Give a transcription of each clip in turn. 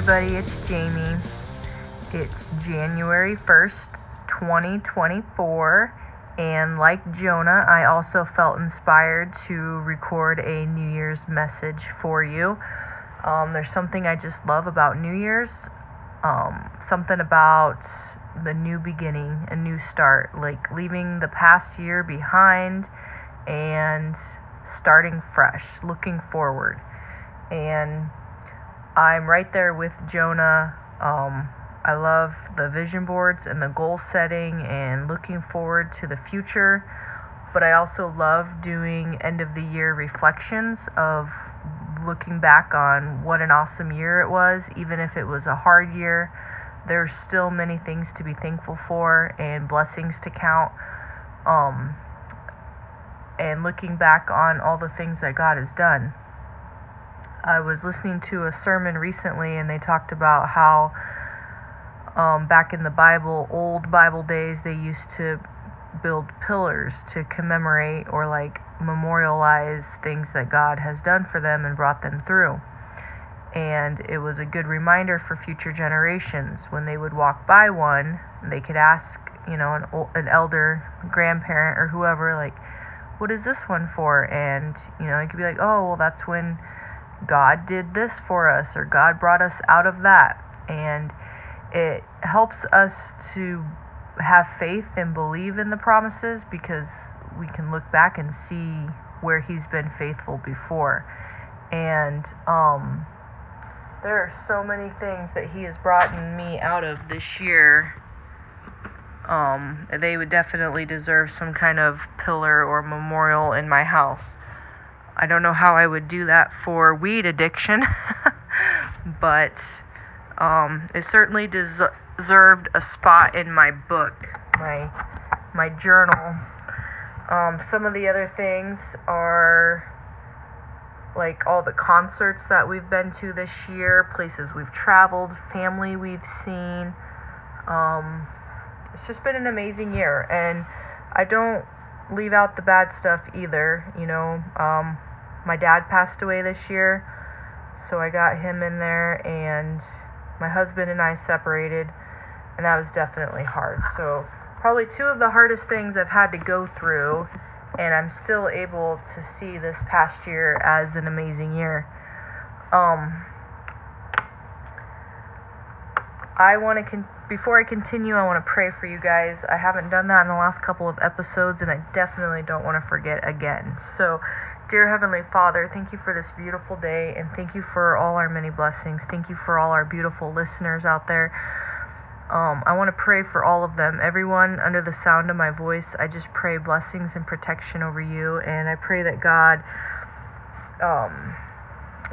everybody, it's Jamie. It's January 1st, 2024, and like Jonah, I also felt inspired to record a New Year's message for you. Um, there's something I just love about New Year's, um, something about the new beginning, a new start, like leaving the past year behind and starting fresh, looking forward. And I'm right there with Jonah. Um, I love the vision boards and the goal setting and looking forward to the future. But I also love doing end of the year reflections of looking back on what an awesome year it was, even if it was a hard year. There's still many things to be thankful for and blessings to count. Um, and looking back on all the things that God has done. I was listening to a sermon recently, and they talked about how um, back in the Bible, old Bible days, they used to build pillars to commemorate or like memorialize things that God has done for them and brought them through. And it was a good reminder for future generations when they would walk by one, they could ask, you know, an, an elder, grandparent, or whoever, like, what is this one for? And, you know, it could be like, oh, well, that's when God did this for us or God brought us out of that. And it helps us to have faith and believe in the promises because we can look back and see where He's been faithful before. And um, there are so many things that He has brought me out of this year. Um, they would definitely deserve some kind of pillar or memorial in my house. I don't know how I would do that for weed addiction, but um, it certainly des- deserved a spot in my book, my my journal. Um, some of the other things are like all the concerts that we've been to this year, places we've traveled, family we've seen. Um, it's just been an amazing year, and I don't leave out the bad stuff either. You know, um, my dad passed away this year, so I got him in there, and my husband and I separated, and that was definitely hard. So, probably two of the hardest things I've had to go through, and I'm still able to see this past year as an amazing year. Um, I want to con- before I continue, I want to pray for you guys. I haven't done that in the last couple of episodes, and I definitely don't want to forget again. So, Dear Heavenly Father, thank you for this beautiful day and thank you for all our many blessings. Thank you for all our beautiful listeners out there. Um, I want to pray for all of them, everyone under the sound of my voice. I just pray blessings and protection over you, and I pray that God um,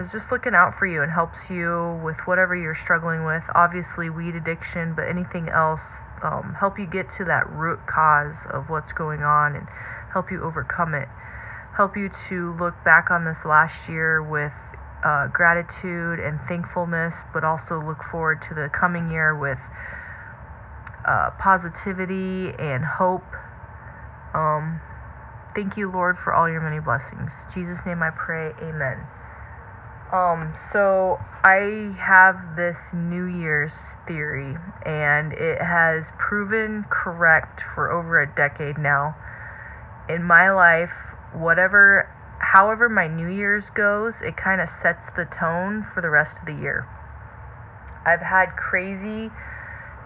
is just looking out for you and helps you with whatever you're struggling with. Obviously, weed addiction, but anything else, um, help you get to that root cause of what's going on and help you overcome it help you to look back on this last year with uh, gratitude and thankfulness, but also look forward to the coming year with uh, positivity and hope. Um, thank you, Lord, for all your many blessings. In Jesus' name I pray, amen. Um, so I have this New Year's theory, and it has proven correct for over a decade now. In my life, whatever however my New Year's goes, it kind of sets the tone for the rest of the year. I've had crazy,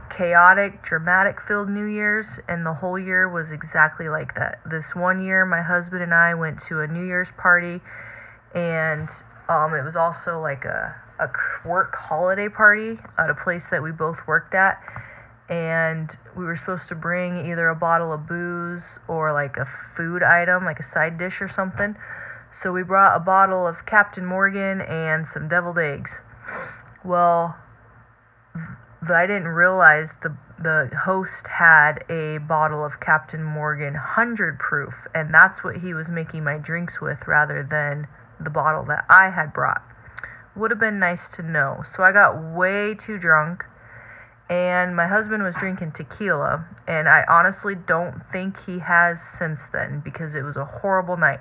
chaotic, dramatic filled New Year's, and the whole year was exactly like that. This one year, my husband and I went to a New Year's party, and um, it was also like a, a work holiday party at a place that we both worked at and we were supposed to bring either a bottle of booze or like a food item, like a side dish or something. So we brought a bottle of Captain Morgan and some deviled eggs. Well, but I didn't realize the the host had a bottle of Captain Morgan 100 proof, and that's what he was making my drinks with rather than the bottle that I had brought. Would have been nice to know. So I got way too drunk and my husband was drinking tequila and i honestly don't think he has since then because it was a horrible night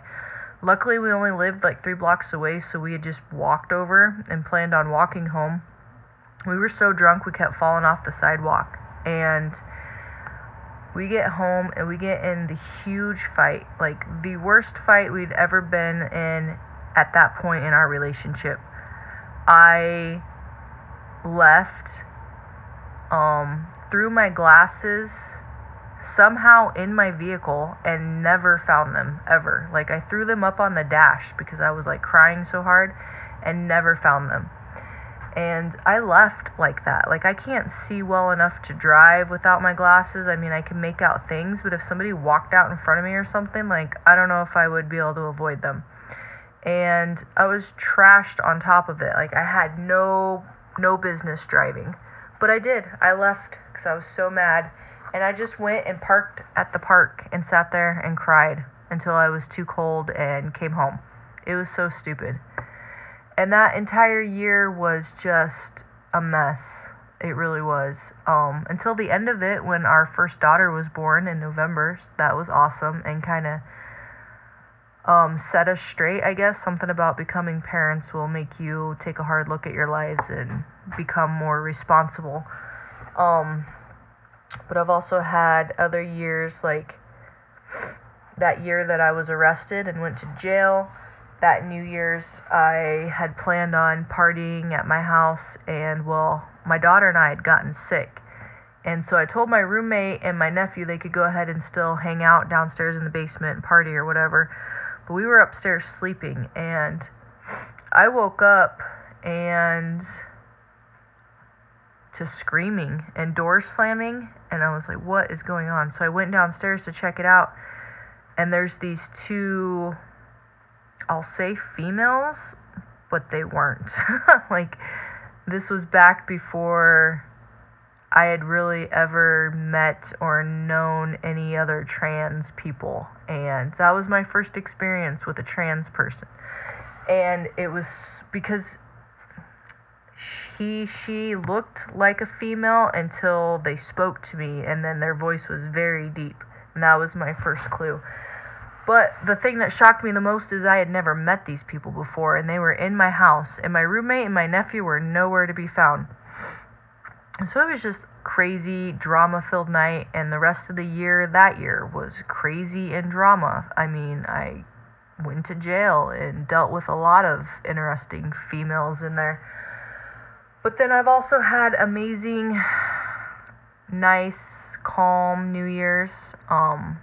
luckily we only lived like three blocks away so we had just walked over and planned on walking home we were so drunk we kept falling off the sidewalk. And we get home and we get in the huge fight like the worst fight we'd ever been in at that point in our relationship i left um threw my glasses somehow in my vehicle and never found them ever like i threw them up on the dash because i was like crying so hard and never found them and I left like that. Like I can't see well enough to drive without my glasses. I mean, I can make out things, but if somebody walked out in front of me or something, like I don't know if I would be able to avoid them. And I was trashed on top of it. Like I had no no business driving. But I did. I left cuz I was so mad, and I just went and parked at the park and sat there and cried until I was too cold and came home. It was so stupid. And that entire year was just a mess. It really was. Um, until the end of it, when our first daughter was born in November, that was awesome and kind of um, set us straight, I guess. Something about becoming parents will make you take a hard look at your lives and become more responsible. Um, but I've also had other years, like that year that I was arrested and went to jail that New Year's, I had planned on partying at my house, and well, my daughter and I had gotten sick. And so I told my roommate and my nephew they could go ahead and still hang out downstairs in the basement and party or whatever. We were upstairs sleeping, and I woke up and to screaming and doors slamming, and I was like, what is going on? So I went downstairs to check it out, and there's these two I'll say females, but they weren't. like, this was back before I had really ever met or known any other trans people. And that was my first experience with a trans person. And it was because he, she looked like a female until they spoke to me, and then their voice was very deep. And that was my first clue. But the thing that shocked me the most is I had never met these people before, and they were in my house, and my roommate and my nephew were nowhere to be found. So it was just crazy drama filled night and the rest of the year that year was crazy and drama. I mean, I went to jail and dealt with a lot of interesting females in there. But then I've also had amazing nice calm New Year's. Um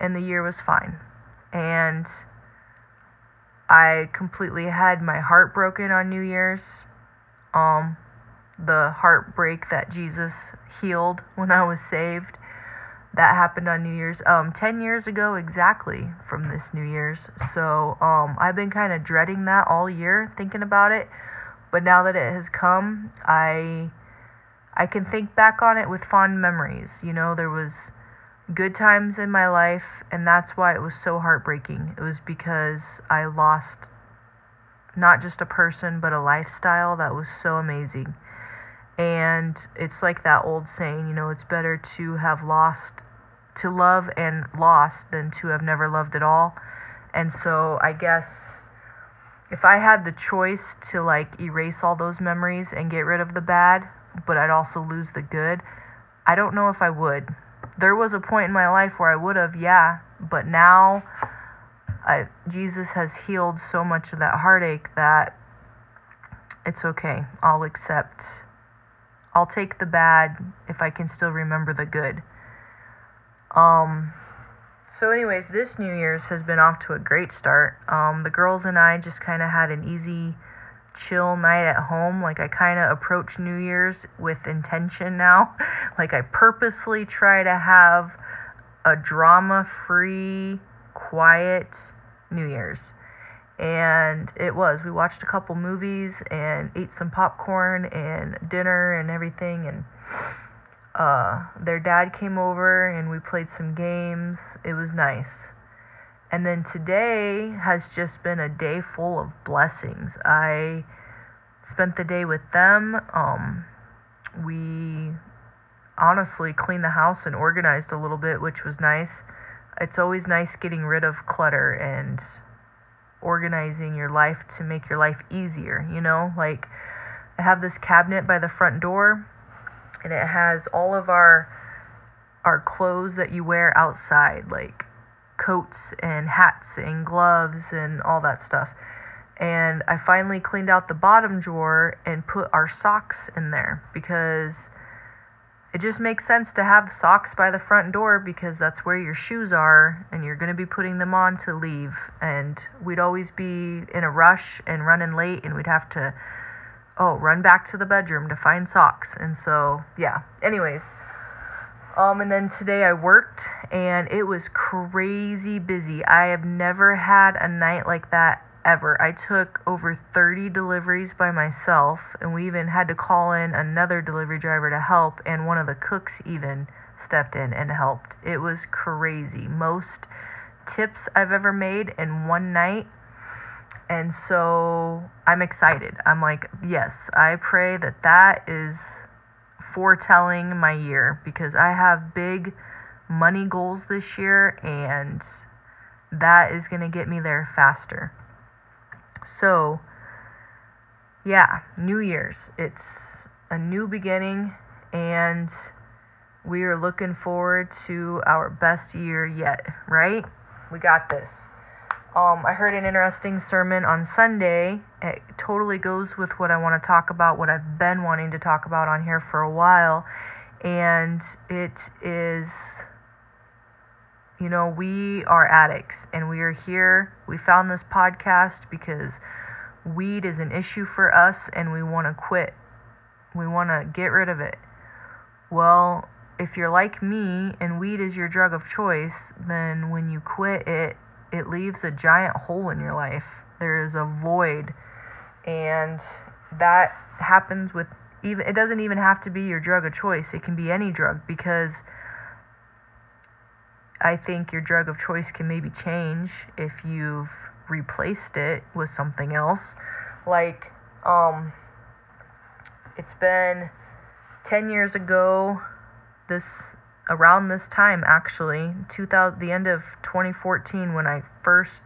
and the year was fine. And I completely had my heart broken on New Year's. Um, the heartbreak that Jesus healed when I was saved. That happened on New Year's. Um, 10 years ago exactly from this New Year's. So um, I've been kind of dreading that all year, thinking about it. But now that it has come, I I can think back on it with fond memories. You know, there was good times in my life, and that's why it was so heartbreaking. It was because I lost not just a person, but a lifestyle that was so amazing. And it's like that old saying, you know, it's better to have lost, to love and lost than to have never loved at all. And so I guess if I had the choice to like erase all those memories and get rid of the bad, but I'd also lose the good, I don't know if I would there was a point in my life where I would have, yeah, but now I, Jesus has healed so much of that heartache that it's okay. I'll accept. I'll take the bad if I can still remember the good. Um so anyways, this New Year's has been off to a great start. Um the girls and I just kind of had an easy chill night at home. Like I kind of approach New Year's with intention now. like I purposely try to have a drama free, quiet New Year's. And it was. We watched a couple movies and ate some popcorn and dinner and everything. And uh, their dad came over and we played some games. It was nice. And then today has just been a day full of blessings. I spent the day with them. Um, we honestly cleaned the house and organized a little bit, which was nice. It's always nice getting rid of clutter and organizing your life to make your life easier, you know? Like, I have this cabinet by the front door, and it has all of our our clothes that you wear outside, like coats and hats and gloves and all that stuff. And I finally cleaned out the bottom drawer and put our socks in there because it just makes sense to have socks by the front door because that's where your shoes are and you're going to be putting them on to leave. And we'd always be in a rush and running late and we'd have to, oh, run back to the bedroom to find socks. And so, yeah. Anyways, um, and then today I worked and it was crazy busy. I have never had a night like that ever. I took over 30 deliveries by myself, and we even had to call in another delivery driver to help, and one of the cooks even stepped in and helped. It was crazy. Most tips I've ever made in one night. And so I'm excited. I'm like, yes, I pray that that is foretelling my year because I have big money goals this year and that is going to get me there faster. So, yeah, New Year's. It's a new beginning, and we are looking forward to our best year yet, right? We got this. Um, I heard an interesting sermon on Sunday. It totally goes with what I want to talk about, what I've been wanting to talk about on here for a while. And it is you know, we are addicts and we are here. We found this podcast because weed is an issue for us and we want to quit. We want to get rid of it. Well, if you're like me and weed is your drug of choice, then when you quit it, it leaves a giant hole in your life. There is a void. And that happens with even it doesn't even have to be your drug of choice. It can be any drug because I think your drug of choice can maybe change if you've replaced it with something else. Like, um, it's been 10 years ago, this around this time actually, 2000, the end of 2014 when I first,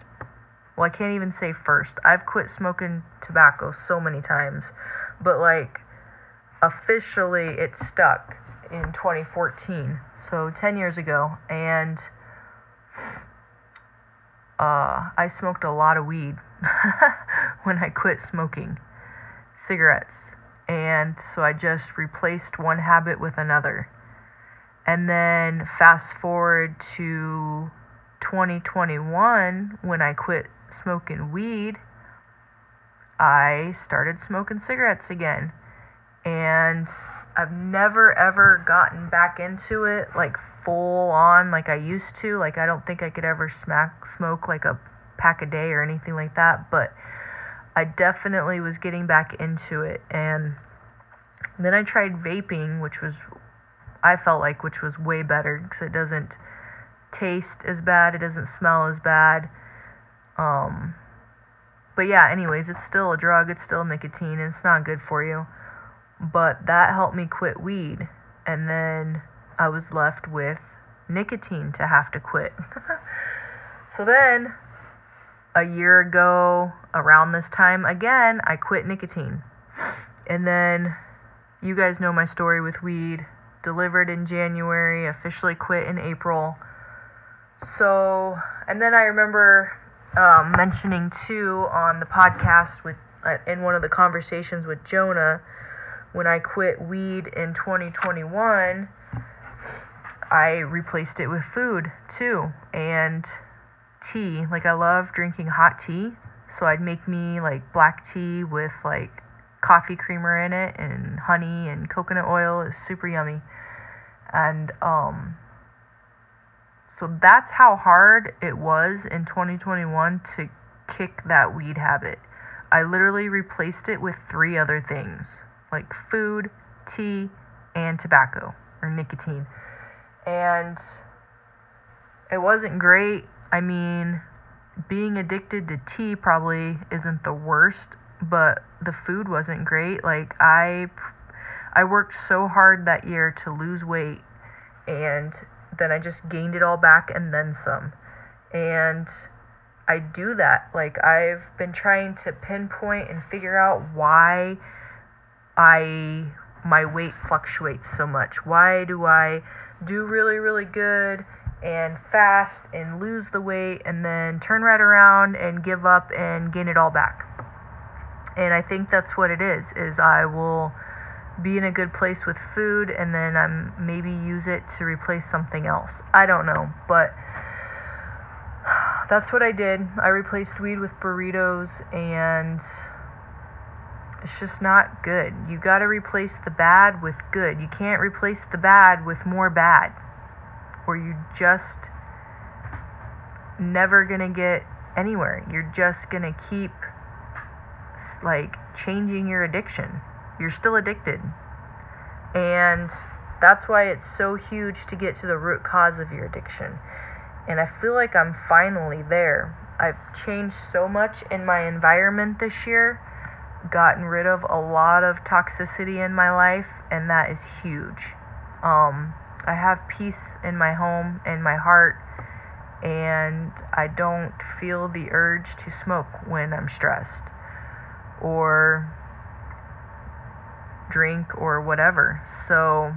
well, I can't even say first. I've quit smoking tobacco so many times, but like officially it stuck in 2014 so 10 years ago, and uh, I smoked a lot of weed when I quit smoking cigarettes. And so I just replaced one habit with another. And then fast forward to 2021 when I quit smoking weed, I started smoking cigarettes again. And I've never ever gotten back into it like full on like I used to. Like I don't think I could ever smack smoke like a pack a day or anything like that, but I definitely was getting back into it and then I tried vaping, which was I felt like which was way better cuz it doesn't taste as bad, it doesn't smell as bad. Um but yeah, anyways, it's still a drug, it's still nicotine, and it's not good for you. But that helped me quit weed. And then I was left with nicotine to have to quit. so then, a year ago, around this time again, I quit nicotine. And then, you guys know my story with weed. Delivered in January, officially quit in April. So, and then I remember um, mentioning too on the podcast with uh, in one of the conversations with Jonah when I quit weed in 2021, I replaced it with food too and tea. Like I love drinking hot tea, so I'd make me like black tea with like coffee creamer in it and honey and coconut oil. It's super yummy. And um so that's how hard it was in 2021 to kick that weed habit. I literally replaced it with three other things like food, tea, and tobacco or nicotine. And it wasn't great. I mean, being addicted to tea probably isn't the worst, but the food wasn't great. Like I I worked so hard that year to lose weight and then I just gained it all back and then some. And I do that. Like I've been trying to pinpoint and figure out why I my weight fluctuates so much? Why do I do really really good and fast and lose the weight and then turn right around and give up and gain it all back? And I think that's what it is is I will be in a good place with food and then I'm maybe use it to replace something else. I don't know, but that's what I did. I replaced weed with burritos and it's just not good. You got to replace the bad with good. You can't replace the bad with more bad. Or you just never going to get anywhere. You're just going to keep like changing your addiction. You're still addicted. And that's why it's so huge to get to the root cause of your addiction. And I feel like I'm finally there. I've changed so much in my environment this year gotten rid of a lot of toxicity in my life, and that is huge. Um, I have peace in my home and my heart, and I don't feel the urge to smoke when I'm stressed or drink or whatever. So,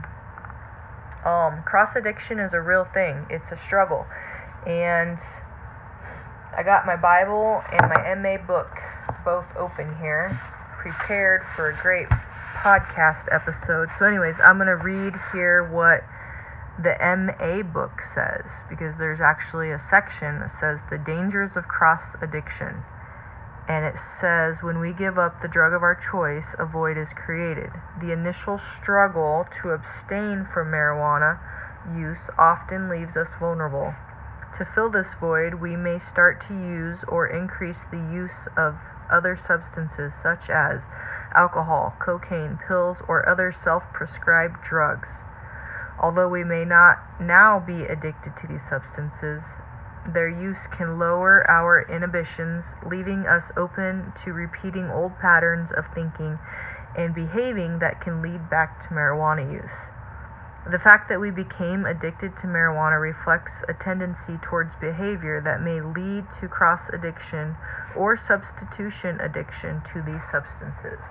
um, cross addiction is a real thing, it's a struggle. And I got my Bible and my MA book both open here prepared for a great podcast episode. So, anyways, I'm going to read here what the MA book says because there's actually a section that says the dangers of cross addiction. And it says, when we give up the drug of our choice, a void is created. The initial struggle to abstain from marijuana use often leaves us vulnerable. To fill this void, we may start to use or increase the use of other substances such as alcohol, cocaine, pills, or other self prescribed drugs. Although we may not now be addicted to these substances, their use can lower our inhibitions, leaving us open to repeating old patterns of thinking and behaving that can lead back to marijuana use. The fact that we became addicted to marijuana reflects a tendency towards behavior that may lead to cross addiction or substitution addiction to these substances.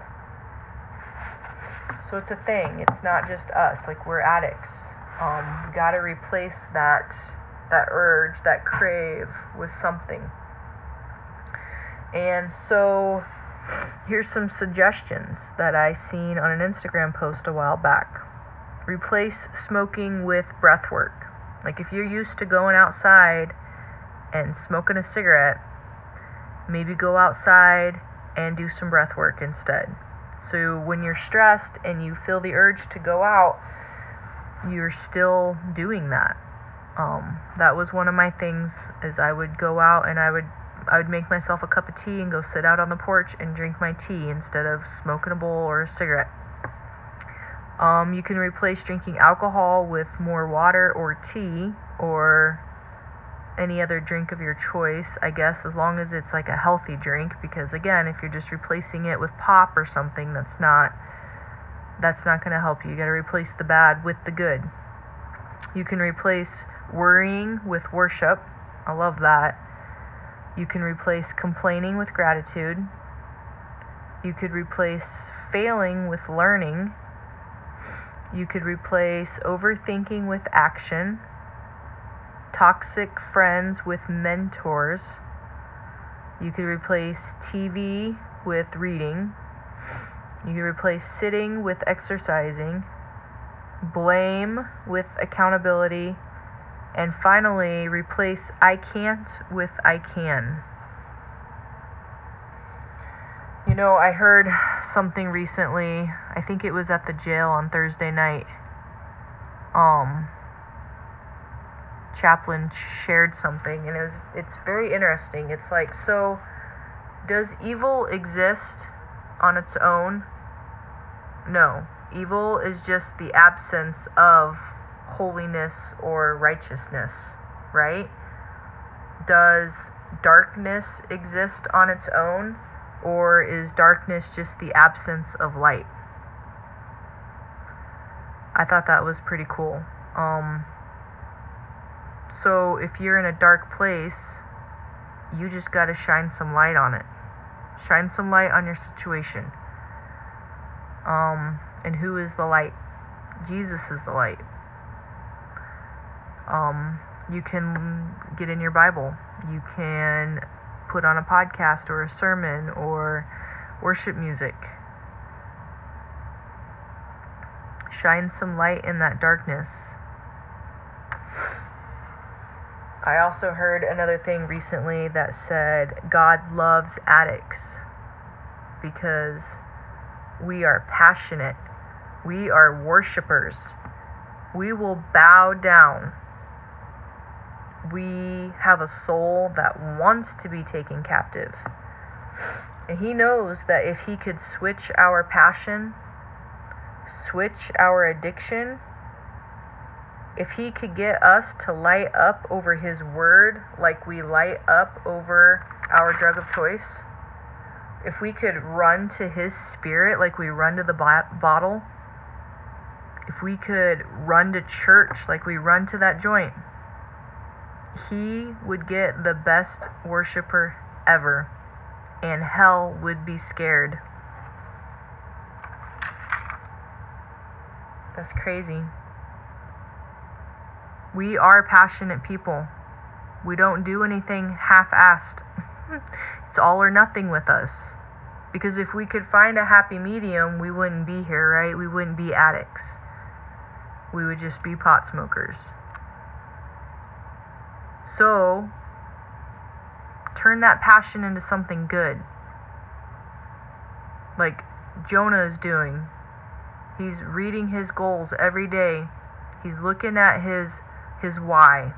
So it's a thing. It's not just us. Like we're addicts. Um, you got to replace that that urge, that crave with something. And so here's some suggestions that I seen on an Instagram post a while back replace smoking with breath work. Like if you're used to going outside and smoking a cigarette, maybe go outside and do some breath work instead. So when you're stressed and you feel the urge to go out, you're still doing that. Um, that was one of my things is I would go out and I would I would make myself a cup of tea and go sit out on the porch and drink my tea instead of smoking a bowl or a cigarette. Um, you can replace drinking alcohol with more water or tea or any other drink of your choice, I guess, as long as it's like a healthy drink. Because again, if you're just replacing it with pop or something, that's not that's not going to help you. You got to replace the bad with the good. You can replace worrying with worship. I love that. You can replace complaining with gratitude. You could replace failing with learning. You could replace overthinking with action, toxic friends with mentors. You could replace TV with reading. You could replace sitting with exercising, blame with accountability, and finally replace I can't with I can. You know, I heard something recently. I think it was at the jail on Thursday night. Um, chaplain shared something, and it was it's very interesting. It's like, so does evil exist on its own? No, evil is just the absence of holiness or righteousness, right? Does darkness exist on its own? Or is darkness just the absence of light? I thought that was pretty cool. Um, so if you're in a dark place, you just got to shine some light on it. Shine some light on your situation. Um, and who is the light? Jesus is the light. Um, you can get in your Bible. You can put on a podcast or a sermon or worship music. Shine some light in that darkness. I also heard another thing recently that said God loves addicts because we are passionate. We are worshipers. We will bow down. We have a soul that wants to be taken captive. And He knows that if He could switch our passion, switch our addiction, if he could get us to light up over his word like we light up over our drug of choice, if we could run to his spirit like we run to the bottle, if we could run to church like we run to that joint, he would get the best worshiper ever, and hell would be scared. That's crazy. We are passionate people. We don't do anything half assed. it's all or nothing with us. Because if we could find a happy medium, we wouldn't be here, right? We wouldn't be addicts. We would just be pot smokers. So, turn that passion into something good. Like Jonah is doing. He's reading his goals every day. He's looking at his his why.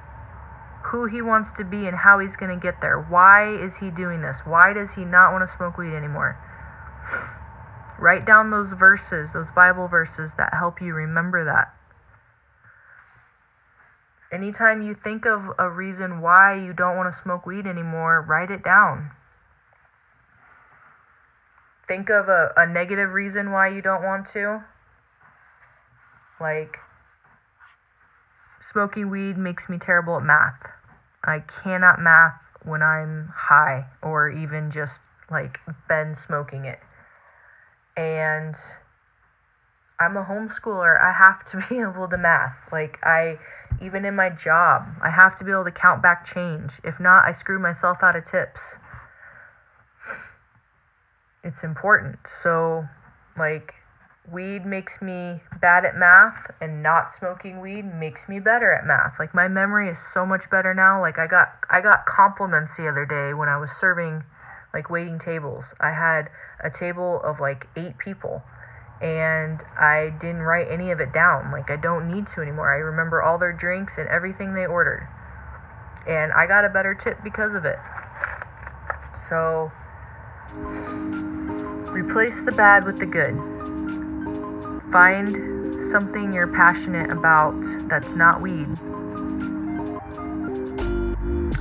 Who he wants to be and how he's going to get there. Why is he doing this? Why does he not want to smoke weed anymore? Write down those verses, those Bible verses that help you remember that. Anytime you think of a reason why you don't want to smoke weed anymore, write it down. Think of a, a negative reason why you don't want to. Like, smoking weed makes me terrible at math. I cannot math when I'm high or even just like been smoking it. And I'm a homeschooler. I have to be able to math. Like I even in my job, I have to be able to count back change. If not, I screw myself out of tips. It's important. So like weed makes me bad at math and not smoking weed makes me better at math like my memory is so much better now like i got i got compliments the other day when i was serving like waiting tables i had a table of like eight people and i didn't write any of it down. Like i don't need to anymore. I remember all their drinks and everything they ordered. And i got a better tip because of it. So replace the bad with the good. Find something you're passionate about that's not weed.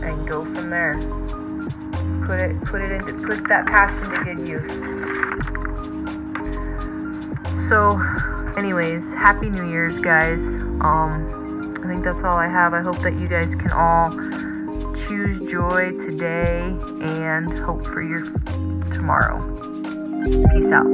And go from there. Put it put it into put that passion to good use. So anyways, happy New Year's guys. Um I think that's all I have. I hope that you guys can all choose joy today and hope for your tomorrow. Peace out.